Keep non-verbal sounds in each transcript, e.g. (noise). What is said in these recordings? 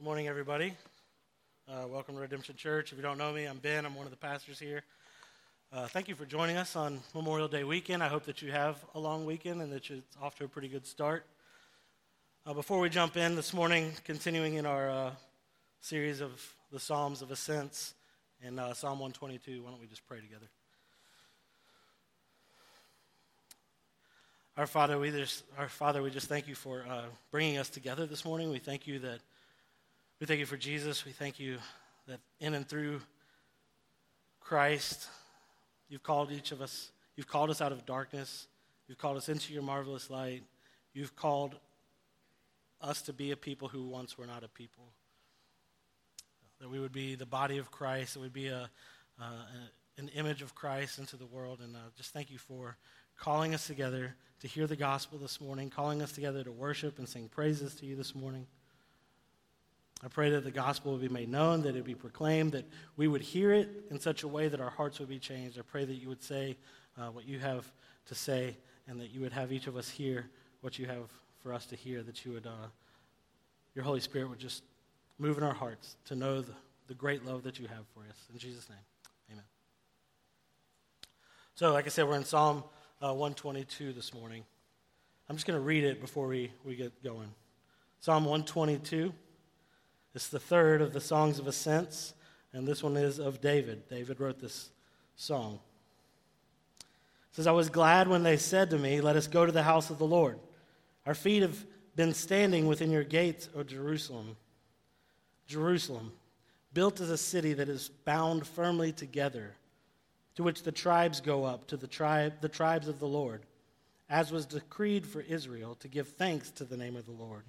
Good morning, everybody. Uh, welcome to Redemption Church. If you don't know me, I'm Ben. I'm one of the pastors here. Uh, thank you for joining us on Memorial Day weekend. I hope that you have a long weekend and that it's off to a pretty good start. Uh, before we jump in this morning, continuing in our uh, series of the Psalms of Ascents in uh, Psalm 122, why don't we just pray together? Our Father, we just, our Father, we just thank you for uh, bringing us together this morning. We thank you that we thank you for Jesus. We thank you that in and through Christ, you've called each of us, you've called us out of darkness, you've called us into your marvelous light, you've called us to be a people who once were not a people. That we would be the body of Christ, that we'd be a, uh, an image of Christ into the world. And uh, just thank you for calling us together to hear the gospel this morning, calling us together to worship and sing praises to you this morning. I pray that the gospel would be made known, that it would be proclaimed, that we would hear it in such a way that our hearts would be changed. I pray that you would say uh, what you have to say and that you would have each of us hear what you have for us to hear, that you would, uh, your Holy Spirit would just move in our hearts to know the, the great love that you have for us. In Jesus' name, amen. So, like I said, we're in Psalm uh, 122 this morning. I'm just going to read it before we, we get going. Psalm 122. It's the third of the Songs of Ascents, and this one is of David. David wrote this song. It says, I was glad when they said to me, Let us go to the house of the Lord. Our feet have been standing within your gates, O Jerusalem. Jerusalem, built as a city that is bound firmly together, to which the tribes go up, to the, tribe, the tribes of the Lord, as was decreed for Israel, to give thanks to the name of the Lord.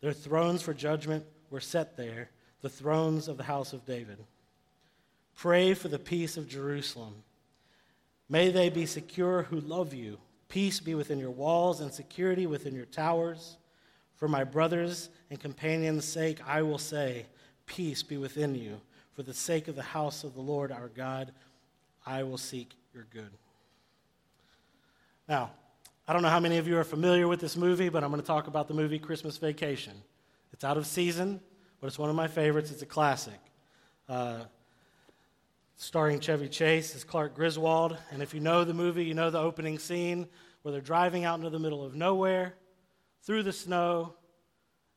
Their thrones for judgment were set there, the thrones of the house of David. Pray for the peace of Jerusalem. May they be secure who love you. Peace be within your walls and security within your towers. For my brothers and companions' sake, I will say, Peace be within you. For the sake of the house of the Lord our God, I will seek your good. Now, I don't know how many of you are familiar with this movie, but I'm going to talk about the movie Christmas Vacation. It's out of season, but it's one of my favorites. It's a classic. Uh, starring Chevy Chase as Clark Griswold. And if you know the movie, you know the opening scene where they're driving out into the middle of nowhere, through the snow,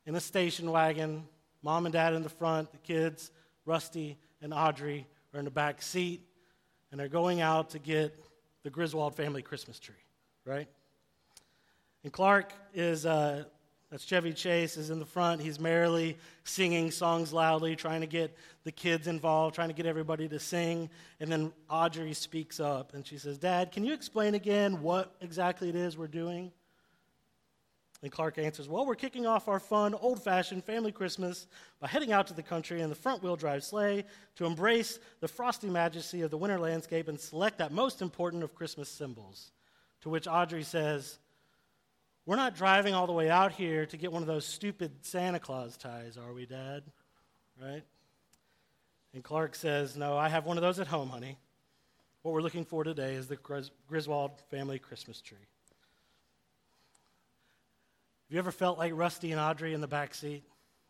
in a station wagon, mom and dad in the front, the kids, Rusty and Audrey, are in the back seat, and they're going out to get the Griswold family Christmas tree, right? And Clark is uh, that's Chevy Chase is in the front. He's merrily singing songs loudly, trying to get the kids involved, trying to get everybody to sing. And then Audrey speaks up and she says, Dad, can you explain again what exactly it is we're doing? And Clark answers, Well, we're kicking off our fun, old fashioned family Christmas by heading out to the country in the front wheel drive sleigh to embrace the frosty majesty of the winter landscape and select that most important of Christmas symbols. To which Audrey says, we're not driving all the way out here to get one of those stupid Santa Claus ties, are we, Dad? Right? And Clark says, No, I have one of those at home, honey. What we're looking for today is the Griswold family Christmas tree. Have you ever felt like Rusty and Audrey in the back seat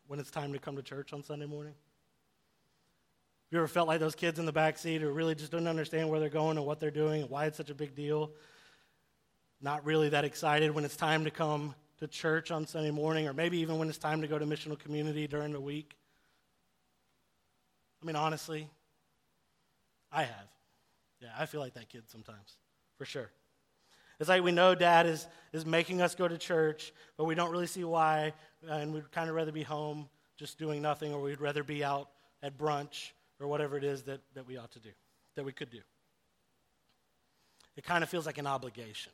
when it's time to come to church on Sunday morning? Have you ever felt like those kids in the back seat who really just don't understand where they're going and what they're doing and why it's such a big deal? Not really that excited when it's time to come to church on Sunday morning, or maybe even when it's time to go to missional community during the week? I mean, honestly, I have. Yeah, I feel like that kid sometimes, for sure. It's like we know dad is, is making us go to church, but we don't really see why, uh, and we'd kind of rather be home just doing nothing, or we'd rather be out at brunch or whatever it is that, that we ought to do, that we could do. It kind of feels like an obligation.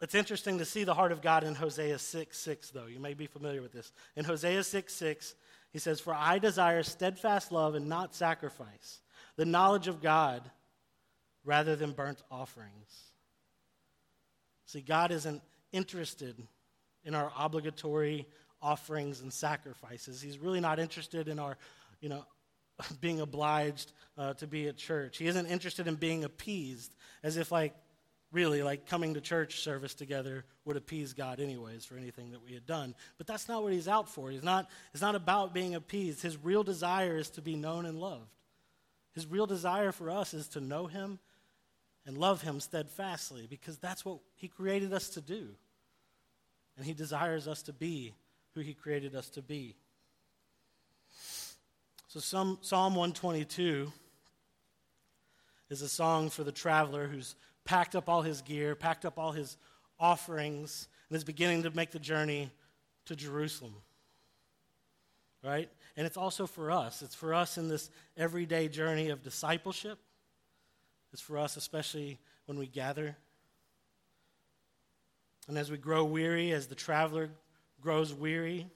It's interesting to see the heart of God in Hosea 6 6, though. You may be familiar with this. In Hosea 6 6, he says, For I desire steadfast love and not sacrifice, the knowledge of God rather than burnt offerings. See, God isn't interested in our obligatory offerings and sacrifices. He's really not interested in our, you know, (laughs) being obliged uh, to be at church. He isn't interested in being appeased, as if, like, really, like coming to church service together would appease God, anyways, for anything that we had done. But that's not what He's out for. He's not, it's not about being appeased. His real desire is to be known and loved. His real desire for us is to know Him and love Him steadfastly because that's what He created us to do. And He desires us to be who He created us to be. So, some, Psalm 122 is a song for the traveler who's packed up all his gear, packed up all his offerings, and is beginning to make the journey to Jerusalem. Right? And it's also for us. It's for us in this everyday journey of discipleship. It's for us, especially when we gather. And as we grow weary, as the traveler grows weary,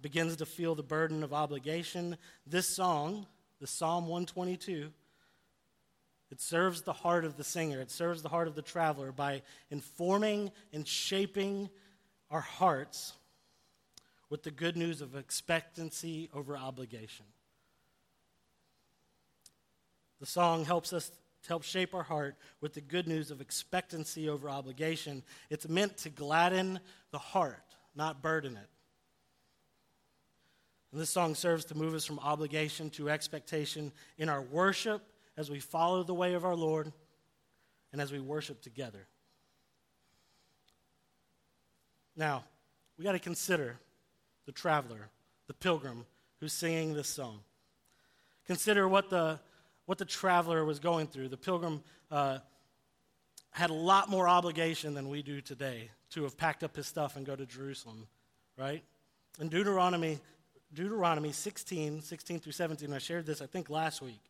begins to feel the burden of obligation, this song, the Psalm 122, it serves the heart of the singer, it serves the heart of the traveler by informing and shaping our hearts with the good news of expectancy over obligation. The song helps us to help shape our heart with the good news of expectancy over obligation. It's meant to gladden the heart, not burden it. And this song serves to move us from obligation to expectation in our worship as we follow the way of our Lord and as we worship together. Now, we got to consider the traveler, the pilgrim who's singing this song. Consider what the, what the traveler was going through. The pilgrim uh, had a lot more obligation than we do today to have packed up his stuff and go to Jerusalem, right? In Deuteronomy Deuteronomy 16, 16 through 17. I shared this, I think, last week.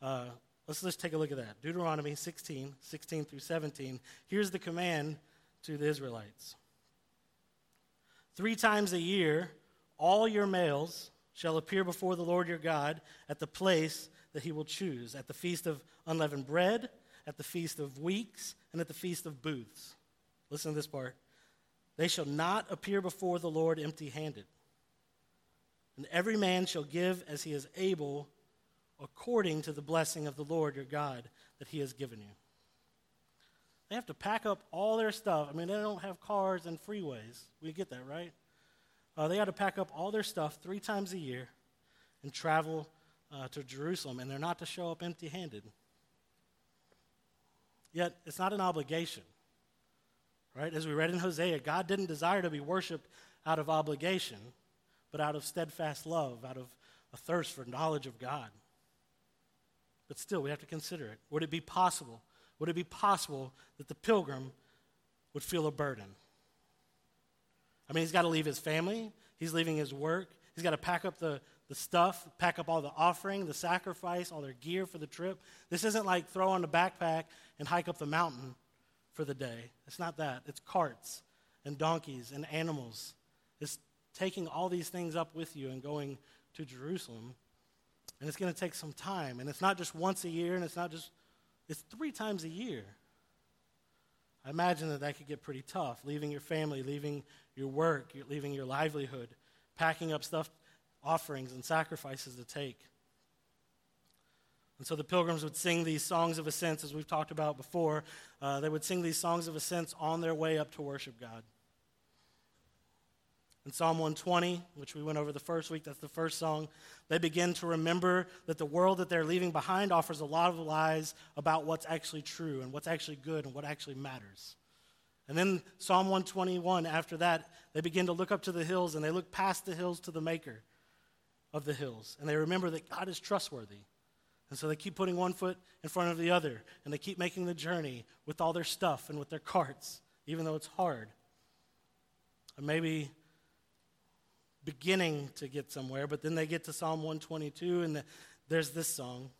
Uh, let's just take a look at that. Deuteronomy 16, 16 through 17. Here's the command to the Israelites Three times a year, all your males shall appear before the Lord your God at the place that he will choose, at the feast of unleavened bread, at the feast of weeks, and at the feast of booths. Listen to this part. They shall not appear before the Lord empty handed. And every man shall give as he is able, according to the blessing of the Lord your God that he has given you. They have to pack up all their stuff. I mean, they don't have cars and freeways. We get that, right? Uh, they got to pack up all their stuff three times a year and travel uh, to Jerusalem, and they're not to show up empty handed. Yet, it's not an obligation. Right? As we read in Hosea, God didn't desire to be worshiped out of obligation but out of steadfast love, out of a thirst for knowledge of God. But still, we have to consider it. Would it be possible? Would it be possible that the pilgrim would feel a burden? I mean, he's got to leave his family, he's leaving his work, he's got to pack up the, the stuff, pack up all the offering, the sacrifice, all their gear for the trip. This isn't like throw on a backpack and hike up the mountain for the day. It's not that. It's carts and donkeys and animals. It's taking all these things up with you and going to Jerusalem. And it's going to take some time. And it's not just once a year, and it's not just, it's three times a year. I imagine that that could get pretty tough, leaving your family, leaving your work, leaving your livelihood, packing up stuff, offerings, and sacrifices to take. And so the pilgrims would sing these songs of ascents, as we've talked about before. Uh, they would sing these songs of ascents on their way up to worship God. In Psalm 120, which we went over the first week, that's the first song, they begin to remember that the world that they're leaving behind offers a lot of lies about what's actually true and what's actually good and what actually matters. And then Psalm 121, after that, they begin to look up to the hills and they look past the hills to the maker of the hills. And they remember that God is trustworthy. And so they keep putting one foot in front of the other and they keep making the journey with all their stuff and with their carts, even though it's hard. And maybe beginning to get somewhere, but then they get to Psalm 122, and the, there's this song.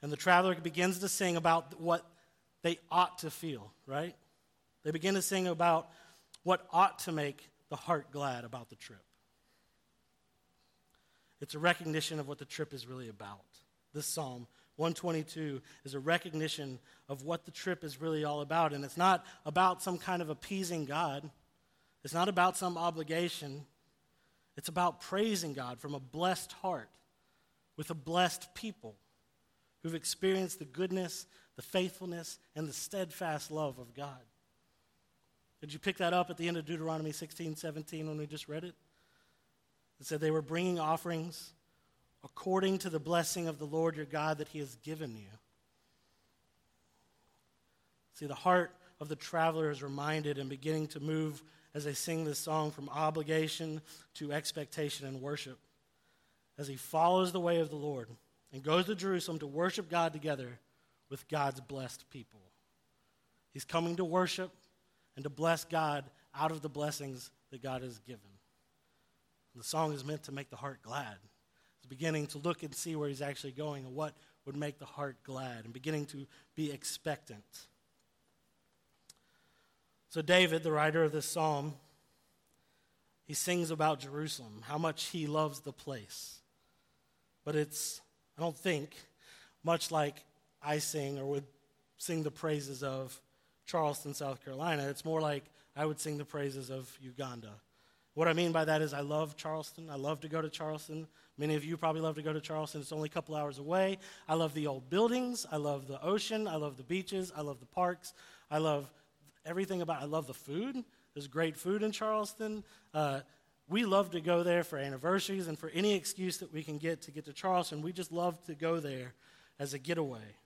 And the traveler begins to sing about what they ought to feel, right? They begin to sing about what ought to make the heart glad about the trip. It's a recognition of what the trip is really about. This psalm, 122, is a recognition of what the trip is really all about. And it's not about some kind of appeasing God, it's not about some obligation. It's about praising God from a blessed heart with a blessed people who've experienced the goodness, the faithfulness, and the steadfast love of God. Did you pick that up at the end of Deuteronomy 16, 17 when we just read it? It said they were bringing offerings according to the blessing of the Lord your God that he has given you. See, the heart of the traveler is reminded and beginning to move as they sing this song from obligation to expectation and worship. As he follows the way of the Lord and goes to Jerusalem to worship God together with God's blessed people. He's coming to worship and to bless God out of the blessings that God has given. The song is meant to make the heart glad. It's beginning to look and see where he's actually going and what would make the heart glad and beginning to be expectant. So, David, the writer of this psalm, he sings about Jerusalem, how much he loves the place. But it's, I don't think, much like I sing or would sing the praises of Charleston, South Carolina. It's more like I would sing the praises of Uganda. What I mean by that is I love Charleston. I love to go to Charleston. Many of you probably love to go to Charleston. It's only a couple hours away. I love the old buildings. I love the ocean. I love the beaches. I love the parks. I love everything about I love the food. There's great food in Charleston. Uh, we love to go there for anniversaries and for any excuse that we can get to get to Charleston. We just love to go there as a getaway.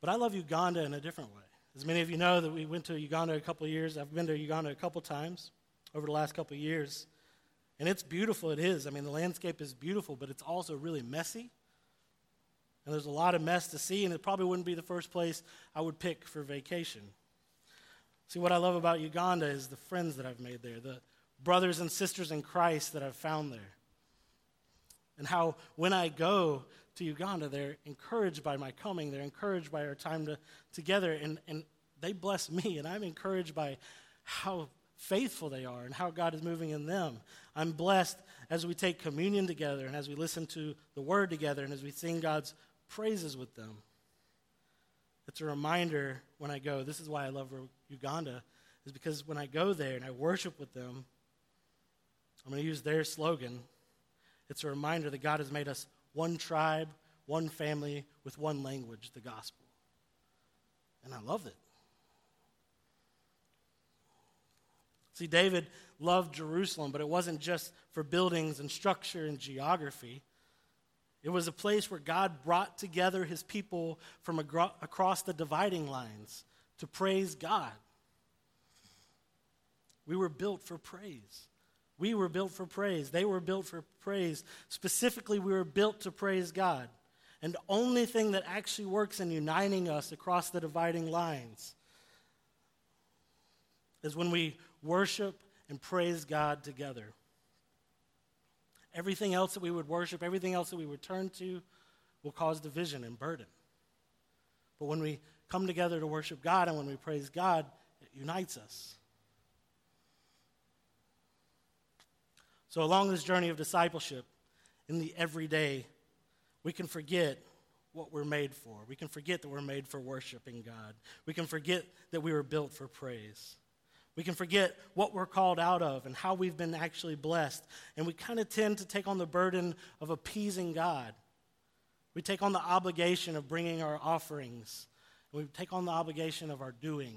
But I love Uganda in a different way. As many of you know, that we went to Uganda a couple years. I've been to Uganda a couple times over the last couple years. And it's beautiful, it is. I mean, the landscape is beautiful, but it's also really messy. And there's a lot of mess to see, and it probably wouldn't be the first place I would pick for vacation. See, what I love about Uganda is the friends that I've made there, the brothers and sisters in Christ that I've found there. And how when I go to Uganda, they're encouraged by my coming, they're encouraged by our time to, together, and, and they bless me, and I'm encouraged by how faithful they are and how God is moving in them. I'm blessed as we take communion together and as we listen to the word together and as we sing God's praises with them. It's a reminder when I go, this is why I love Uganda, is because when I go there and I worship with them, I'm going to use their slogan. It's a reminder that God has made us one tribe, one family, with one language, the gospel. And I love it. See, David loved Jerusalem, but it wasn't just for buildings and structure and geography. It was a place where God brought together his people from agro- across the dividing lines to praise God. We were built for praise. We were built for praise. They were built for praise. Specifically, we were built to praise God. And the only thing that actually works in uniting us across the dividing lines is when we worship and praise God together. Everything else that we would worship, everything else that we would turn to, will cause division and burden. But when we come together to worship God and when we praise God, it unites us. So, along this journey of discipleship, in the everyday, we can forget what we're made for. We can forget that we're made for worshiping God. We can forget that we were built for praise. We can forget what we're called out of and how we've been actually blessed. And we kind of tend to take on the burden of appeasing God. We take on the obligation of bringing our offerings. We take on the obligation of our doing.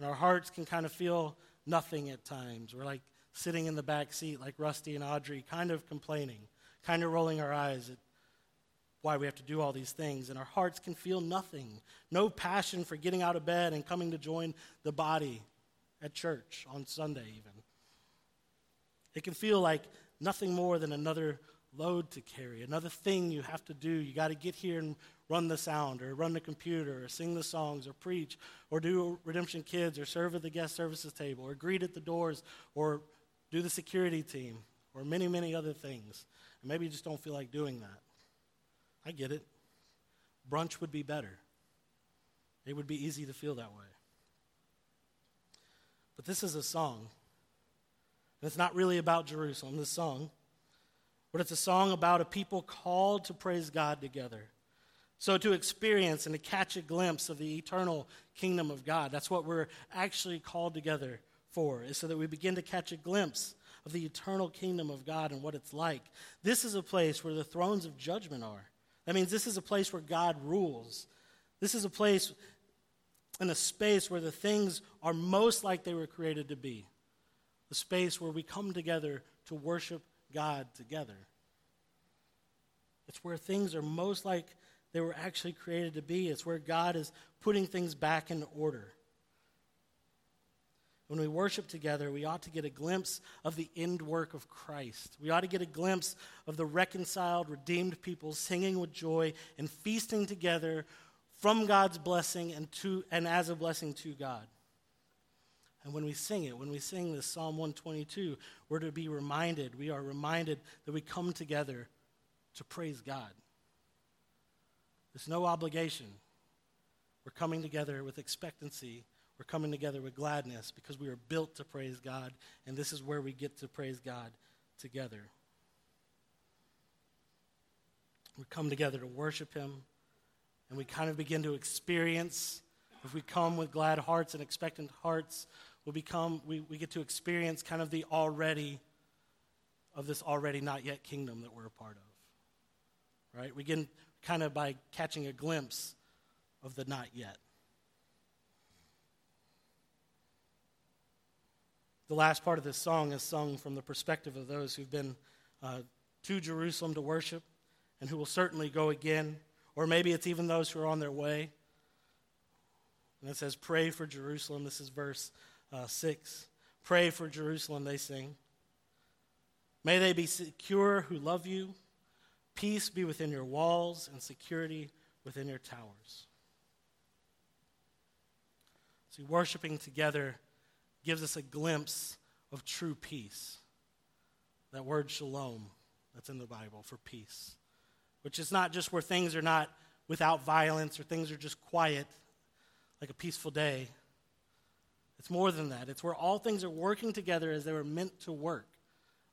And our hearts can kind of feel nothing at times. We're like sitting in the back seat, like Rusty and Audrey, kind of complaining, kind of rolling our eyes at why we have to do all these things, and our hearts can feel nothing. No passion for getting out of bed and coming to join the body at church on Sunday, even. It can feel like nothing more than another load to carry, another thing you have to do. You got to get here and run the sound, or run the computer, or sing the songs, or preach, or do Redemption Kids, or serve at the guest services table, or greet at the doors, or do the security team, or many, many other things. And maybe you just don't feel like doing that. I get it. Brunch would be better. It would be easy to feel that way. But this is a song. And it's not really about Jerusalem, this song. But it's a song about a people called to praise God together. So, to experience and to catch a glimpse of the eternal kingdom of God. That's what we're actually called together for, is so that we begin to catch a glimpse of the eternal kingdom of God and what it's like. This is a place where the thrones of judgment are. That means this is a place where God rules. This is a place in a space where the things are most like they were created to be. The space where we come together to worship God together. It's where things are most like they were actually created to be. It's where God is putting things back into order. When we worship together, we ought to get a glimpse of the end work of Christ. We ought to get a glimpse of the reconciled, redeemed people singing with joy and feasting together from God's blessing and, to, and as a blessing to God. And when we sing it, when we sing this Psalm 122, we're to be reminded, we are reminded that we come together to praise God. There's no obligation. We're coming together with expectancy. We're coming together with gladness because we are built to praise God, and this is where we get to praise God together. We come together to worship Him, and we kind of begin to experience, if we come with glad hearts and expectant hearts, we'll become, we, we get to experience kind of the already of this already not yet kingdom that we're a part of. Right? We begin kind of by catching a glimpse of the not yet. The last part of this song is sung from the perspective of those who've been uh, to Jerusalem to worship and who will certainly go again, or maybe it's even those who are on their way. And it says, Pray for Jerusalem. This is verse uh, 6. Pray for Jerusalem, they sing. May they be secure who love you. Peace be within your walls and security within your towers. See, worshiping together gives us a glimpse of true peace. That word shalom that's in the Bible for peace, which is not just where things are not without violence or things are just quiet, like a peaceful day. It's more than that. It's where all things are working together as they were meant to work.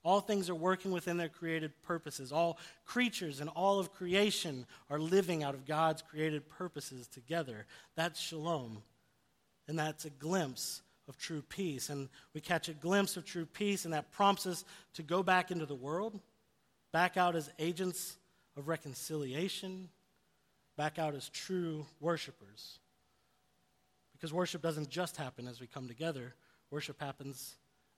All things are working within their created purposes. All creatures and all of creation are living out of God's created purposes together. That's shalom. And that's a glimpse of true peace. And we catch a glimpse of true peace, and that prompts us to go back into the world, back out as agents of reconciliation, back out as true worshipers. Because worship doesn't just happen as we come together, worship happens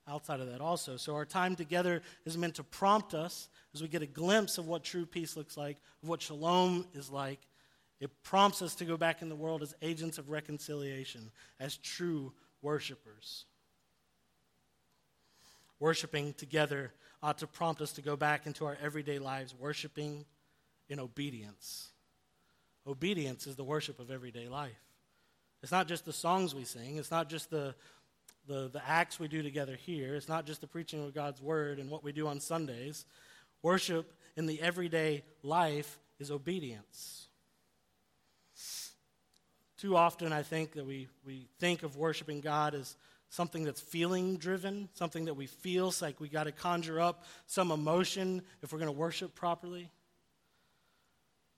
outside of that also. So our time together is meant to prompt us as we get a glimpse of what true peace looks like, of what shalom is like. It prompts us to go back in the world as agents of reconciliation, as true worshipers. Worshiping together ought to prompt us to go back into our everyday lives, worshiping in obedience. Obedience is the worship of everyday life. It's not just the songs we sing, it's not just the, the, the acts we do together here. It's not just the preaching of God's word and what we do on Sundays. Worship in the everyday life is obedience. Too often, I think that we, we think of worshiping God as something that's feeling driven, something that we feel it's like we got to conjure up some emotion if we're going to worship properly.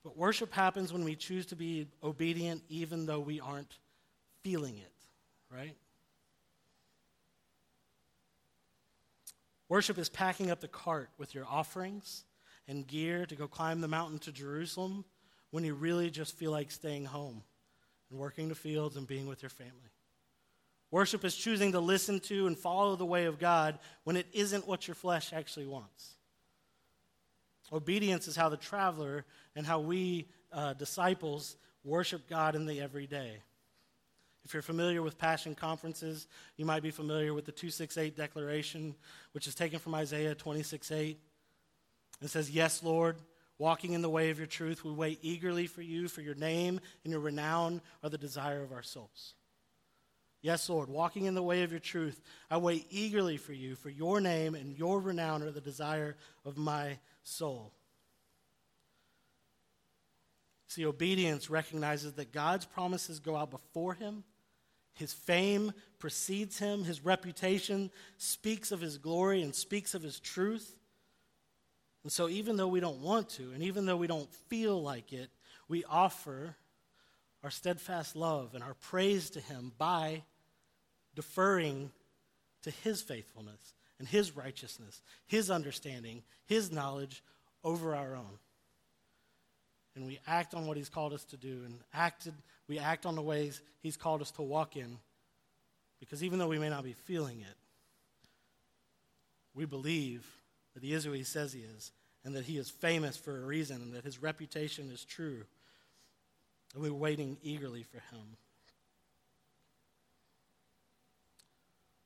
But worship happens when we choose to be obedient even though we aren't feeling it, right? Worship is packing up the cart with your offerings and gear to go climb the mountain to Jerusalem when you really just feel like staying home and working the fields and being with your family. Worship is choosing to listen to and follow the way of God when it isn't what your flesh actually wants. Obedience is how the traveler and how we uh, disciples worship God in the everyday. If you're familiar with Passion Conferences, you might be familiar with the 268 declaration, which is taken from Isaiah 26 8. It says, Yes, Lord, walking in the way of your truth, we wait eagerly for you, for your name and your renown are the desire of our souls. Yes, Lord, walking in the way of your truth, I wait eagerly for you, for your name and your renown are the desire of my soul. See, obedience recognizes that God's promises go out before him his fame precedes him. His reputation speaks of his glory and speaks of his truth. And so, even though we don't want to, and even though we don't feel like it, we offer our steadfast love and our praise to him by deferring to his faithfulness and his righteousness, his understanding, his knowledge over our own. and we act on what He's called us to do, and acted, we act on the ways He's called us to walk in, because even though we may not be feeling it, we believe that He is who He says He is, and that He is famous for a reason, and that His reputation is true. And we're waiting eagerly for Him.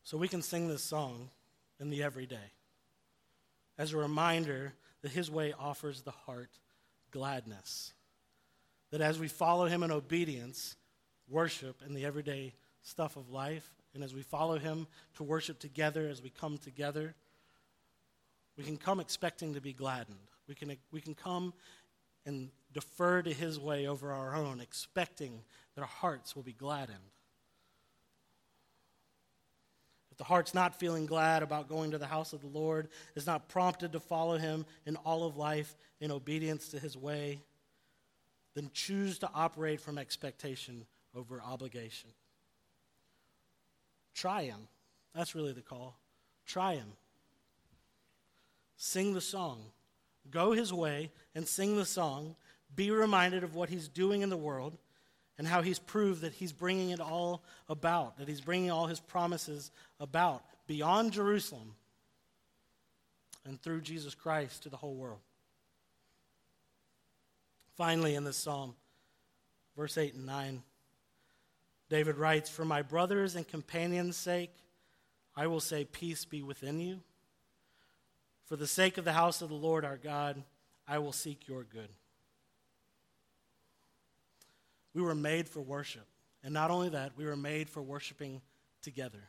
So we can sing this song in the everyday as a reminder that His way offers the heart gladness. That as we follow Him in obedience, worship in the everyday stuff of life, and as we follow Him to worship together, as we come together, we can come expecting to be gladdened. We can, we can come and defer to His way over our own, expecting that our hearts will be gladdened. If the heart's not feeling glad about going to the house of the Lord, is not prompted to follow Him in all of life in obedience to His way, then choose to operate from expectation over obligation. Try Him. That's really the call. Try Him. Sing the song. Go His way and sing the song. Be reminded of what He's doing in the world and how He's proved that He's bringing it all about, that He's bringing all His promises about beyond Jerusalem and through Jesus Christ to the whole world. Finally, in this psalm, verse 8 and 9, David writes, For my brothers and companions' sake, I will say, Peace be within you. For the sake of the house of the Lord our God, I will seek your good. We were made for worship. And not only that, we were made for worshiping together.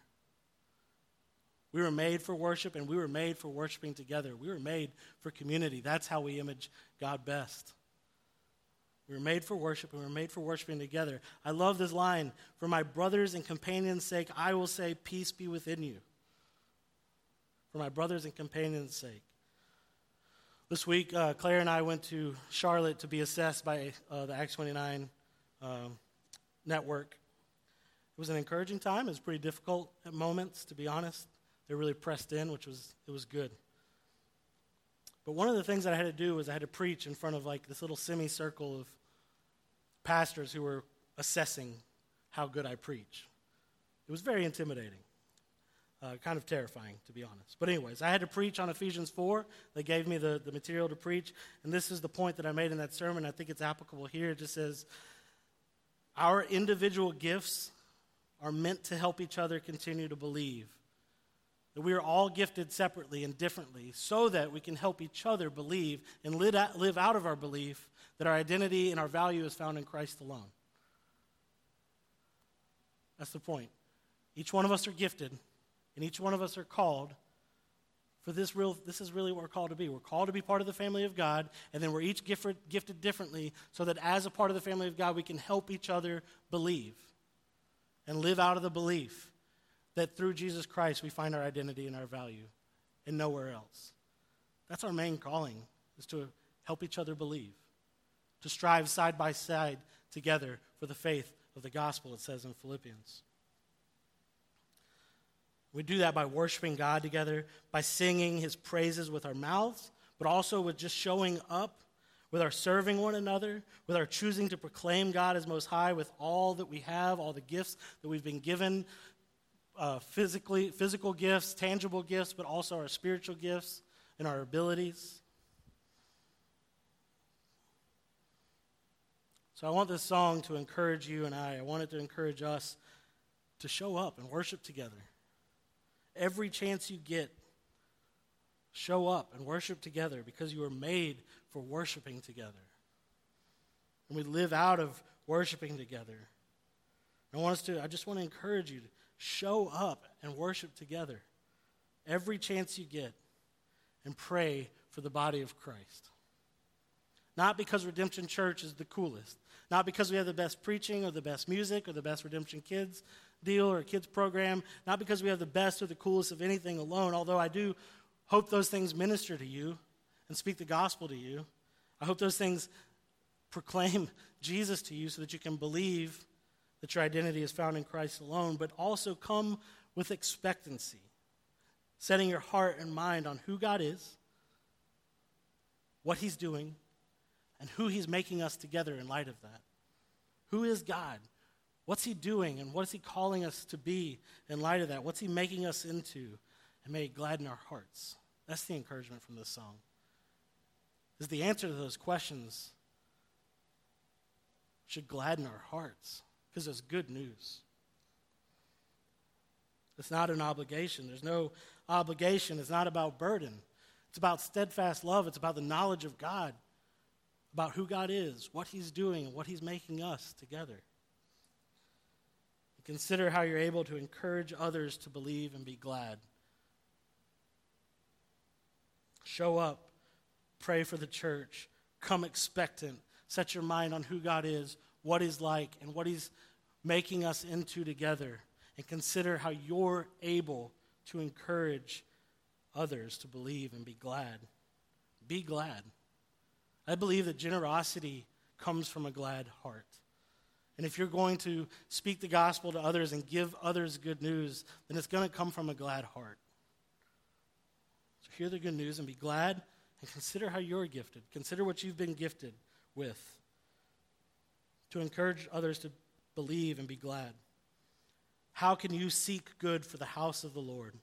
We were made for worship, and we were made for worshiping together. We were made for community. That's how we image God best. We were made for worship, and we were made for worshiping together. I love this line For my brothers and companions' sake, I will say, Peace be within you. For my brothers and companions' sake. This week, uh, Claire and I went to Charlotte to be assessed by uh, the Acts 29 um, network. It was an encouraging time. It was pretty difficult at moments, to be honest. They really pressed in, which was it was good. But one of the things that I had to do was I had to preach in front of like this little semicircle of pastors who were assessing how good I preach. It was very intimidating, uh, kind of terrifying, to be honest. But, anyways, I had to preach on Ephesians 4. They gave me the, the material to preach, and this is the point that I made in that sermon. I think it's applicable here. It just says, Our individual gifts are meant to help each other continue to believe. That we are all gifted separately and differently so that we can help each other believe and live out of our belief that our identity and our value is found in Christ alone. That's the point. Each one of us are gifted, and each one of us are called for this real this is really what we're called to be. We're called to be part of the family of God, and then we're each gifted, gifted differently so that as a part of the family of God, we can help each other believe and live out of the belief that through Jesus Christ we find our identity and our value and nowhere else. That's our main calling, is to help each other believe to strive side by side together for the faith of the gospel, it says in Philippians. We do that by worshiping God together, by singing his praises with our mouths, but also with just showing up, with our serving one another, with our choosing to proclaim God as Most High with all that we have, all the gifts that we've been given uh, physically, physical gifts, tangible gifts, but also our spiritual gifts and our abilities. So I want this song to encourage you and I. I want it to encourage us to show up and worship together. Every chance you get, show up and worship together because you were made for worshiping together. And we live out of worshiping together. I want us to, I just want to encourage you to show up and worship together every chance you get and pray for the body of Christ. Not because Redemption Church is the coolest, not because we have the best preaching or the best music or the best Redemption Kids deal or kids program, not because we have the best or the coolest of anything alone, although I do hope those things minister to you and speak the gospel to you. I hope those things proclaim (laughs) Jesus to you so that you can believe that your identity is found in Christ alone, but also come with expectancy, setting your heart and mind on who God is, what He's doing, and who He's making us together in light of that. Who is God? What's He doing, and what is He calling us to be in light of that? What's He making us into? And may it gladden our hearts. That's the encouragement from this song. Is the answer to those questions should gladden our hearts because it's good news. It's not an obligation. There's no obligation. It's not about burden. It's about steadfast love. It's about the knowledge of God, about who God is, what He's doing, and what He's making us together. Consider how you're able to encourage others to believe and be glad. Show up, pray for the church, come expectant, set your mind on who God is, what He's like, and what He's making us into together and consider how you're able to encourage others to believe and be glad. Be glad. I believe that generosity comes from a glad heart. And if you're going to speak the gospel to others and give others good news, then it's going to come from a glad heart. So hear the good news and be glad and consider how you're gifted. Consider what you've been gifted with to encourage others to believe and be glad. How can you seek good for the house of the Lord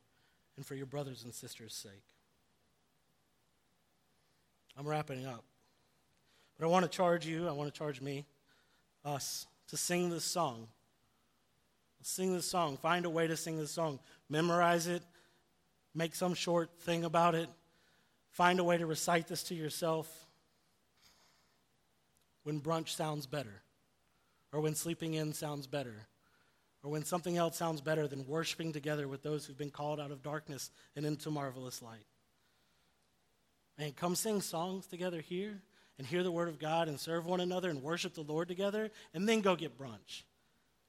and for your brothers and sisters' sake? I'm wrapping up. But I want to charge you, I want to charge me, us, to sing this song. Sing this song. Find a way to sing this song. Memorize it. Make some short thing about it. Find a way to recite this to yourself when brunch sounds better, or when sleeping in sounds better, or when something else sounds better than worshiping together with those who've been called out of darkness and into marvelous light. And come sing songs together here and hear the word of God and serve one another and worship the Lord together and then go get brunch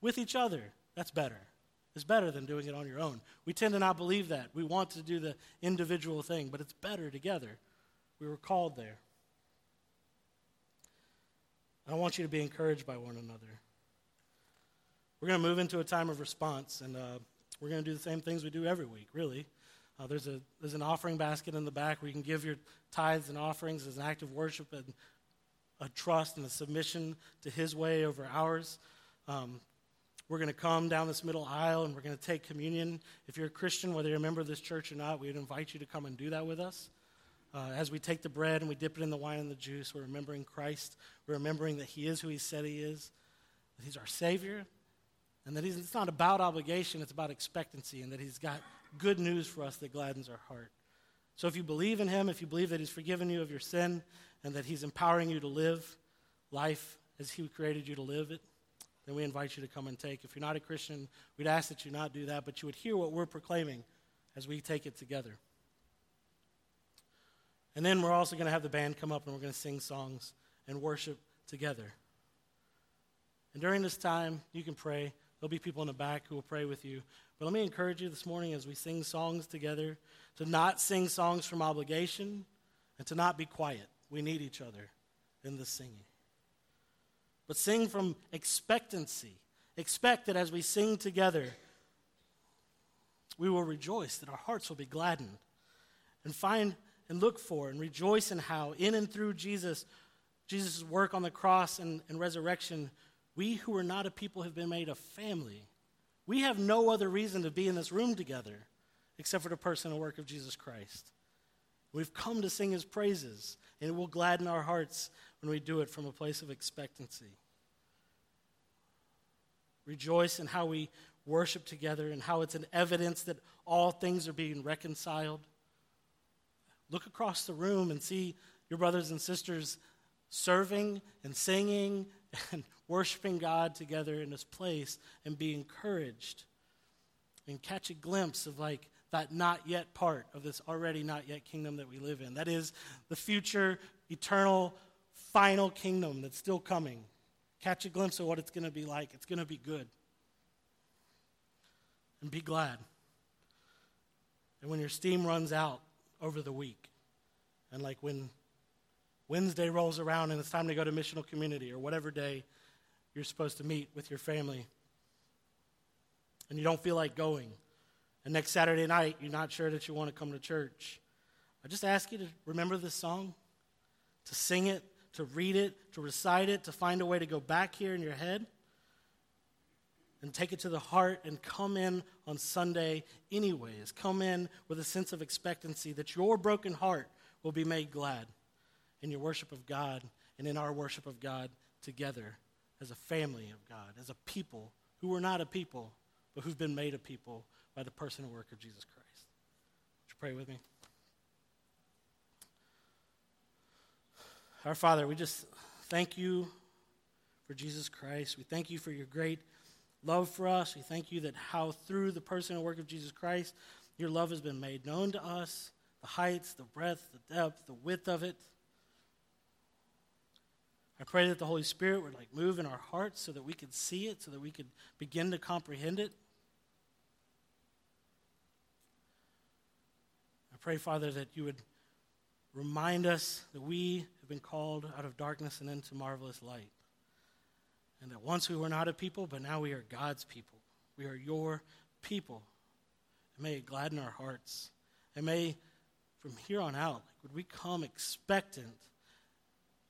with each other. That's better. It's better than doing it on your own. We tend to not believe that. We want to do the individual thing, but it's better together. We were called there. I want you to be encouraged by one another. We're going to move into a time of response, and uh, we're going to do the same things we do every week, really. Uh, there's, a, there's an offering basket in the back where you can give your tithes and offerings as an act of worship and a trust and a submission to His way over ours. Um, we're going to come down this middle aisle and we're going to take communion. If you're a Christian, whether you're a member of this church or not, we would invite you to come and do that with us. Uh, as we take the bread and we dip it in the wine and the juice, we're remembering Christ. We're remembering that He is who He said He is, that He's our Savior, and that he's, it's not about obligation, it's about expectancy, and that He's got good news for us that gladdens our heart. So if you believe in Him, if you believe that He's forgiven you of your sin, and that He's empowering you to live life as He created you to live it, then we invite you to come and take. If you're not a Christian, we'd ask that you not do that, but you would hear what we're proclaiming as we take it together. And then we're also going to have the band come up and we're going to sing songs and worship together. And during this time, you can pray. There'll be people in the back who will pray with you. But let me encourage you this morning as we sing songs together to not sing songs from obligation and to not be quiet. We need each other in the singing. But sing from expectancy. Expect that as we sing together, we will rejoice, that our hearts will be gladdened, and find and look for and rejoice in how, in and through Jesus, Jesus' work on the cross and, and resurrection, we who are not a people have been made a family. We have no other reason to be in this room together except for the person and work of Jesus Christ. We've come to sing his praises, and it will gladden our hearts when we do it from a place of expectancy. Rejoice in how we worship together and how it's an evidence that all things are being reconciled. Look across the room and see your brothers and sisters serving and singing and worshiping God together in this place and be encouraged and catch a glimpse of like that not yet part of this already not yet kingdom that we live in. That is the future, eternal, final kingdom that's still coming. Catch a glimpse of what it's going to be like. It's going to be good. And be glad. And when your steam runs out over the week, and like when Wednesday rolls around and it's time to go to missional community or whatever day you're supposed to meet with your family, and you don't feel like going, and next Saturday night you're not sure that you want to come to church, I just ask you to remember this song, to sing it to read it, to recite it, to find a way to go back here in your head and take it to the heart and come in on Sunday anyways. Come in with a sense of expectancy that your broken heart will be made glad in your worship of God and in our worship of God together as a family of God, as a people who were not a people, but who've been made a people by the person and work of Jesus Christ. Would you pray with me? Our Father, we just thank you for Jesus Christ. We thank you for your great love for us. We thank you that how through the person and work of Jesus Christ, your love has been made known to us the heights, the breadth, the depth, the width of it. I pray that the Holy Spirit would like move in our hearts so that we could see it, so that we could begin to comprehend it. I pray, Father, that you would remind us that we have been called out of darkness and into marvelous light. And that once we were not a people, but now we are God's people. We are your people. And may it gladden our hearts. And may, from here on out, like, would we come expectant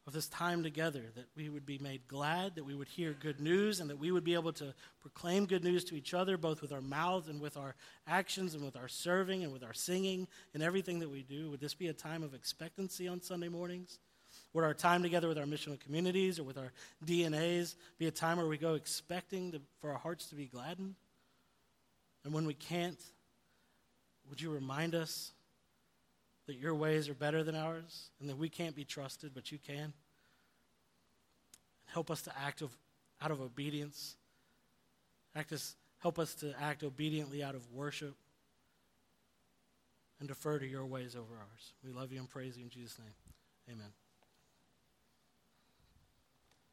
of this time together, that we would be made glad, that we would hear good news, and that we would be able to proclaim good news to each other, both with our mouths and with our actions and with our serving and with our singing and everything that we do. Would this be a time of expectancy on Sunday mornings? Would our time together with our missional communities or with our DNAs be a time where we go expecting to, for our hearts to be gladdened? And when we can't, would you remind us that your ways are better than ours and that we can't be trusted, but you can. Help us to act of, out of obedience. Act as, help us to act obediently out of worship and defer to your ways over ours. We love you and praise you in Jesus' name. Amen.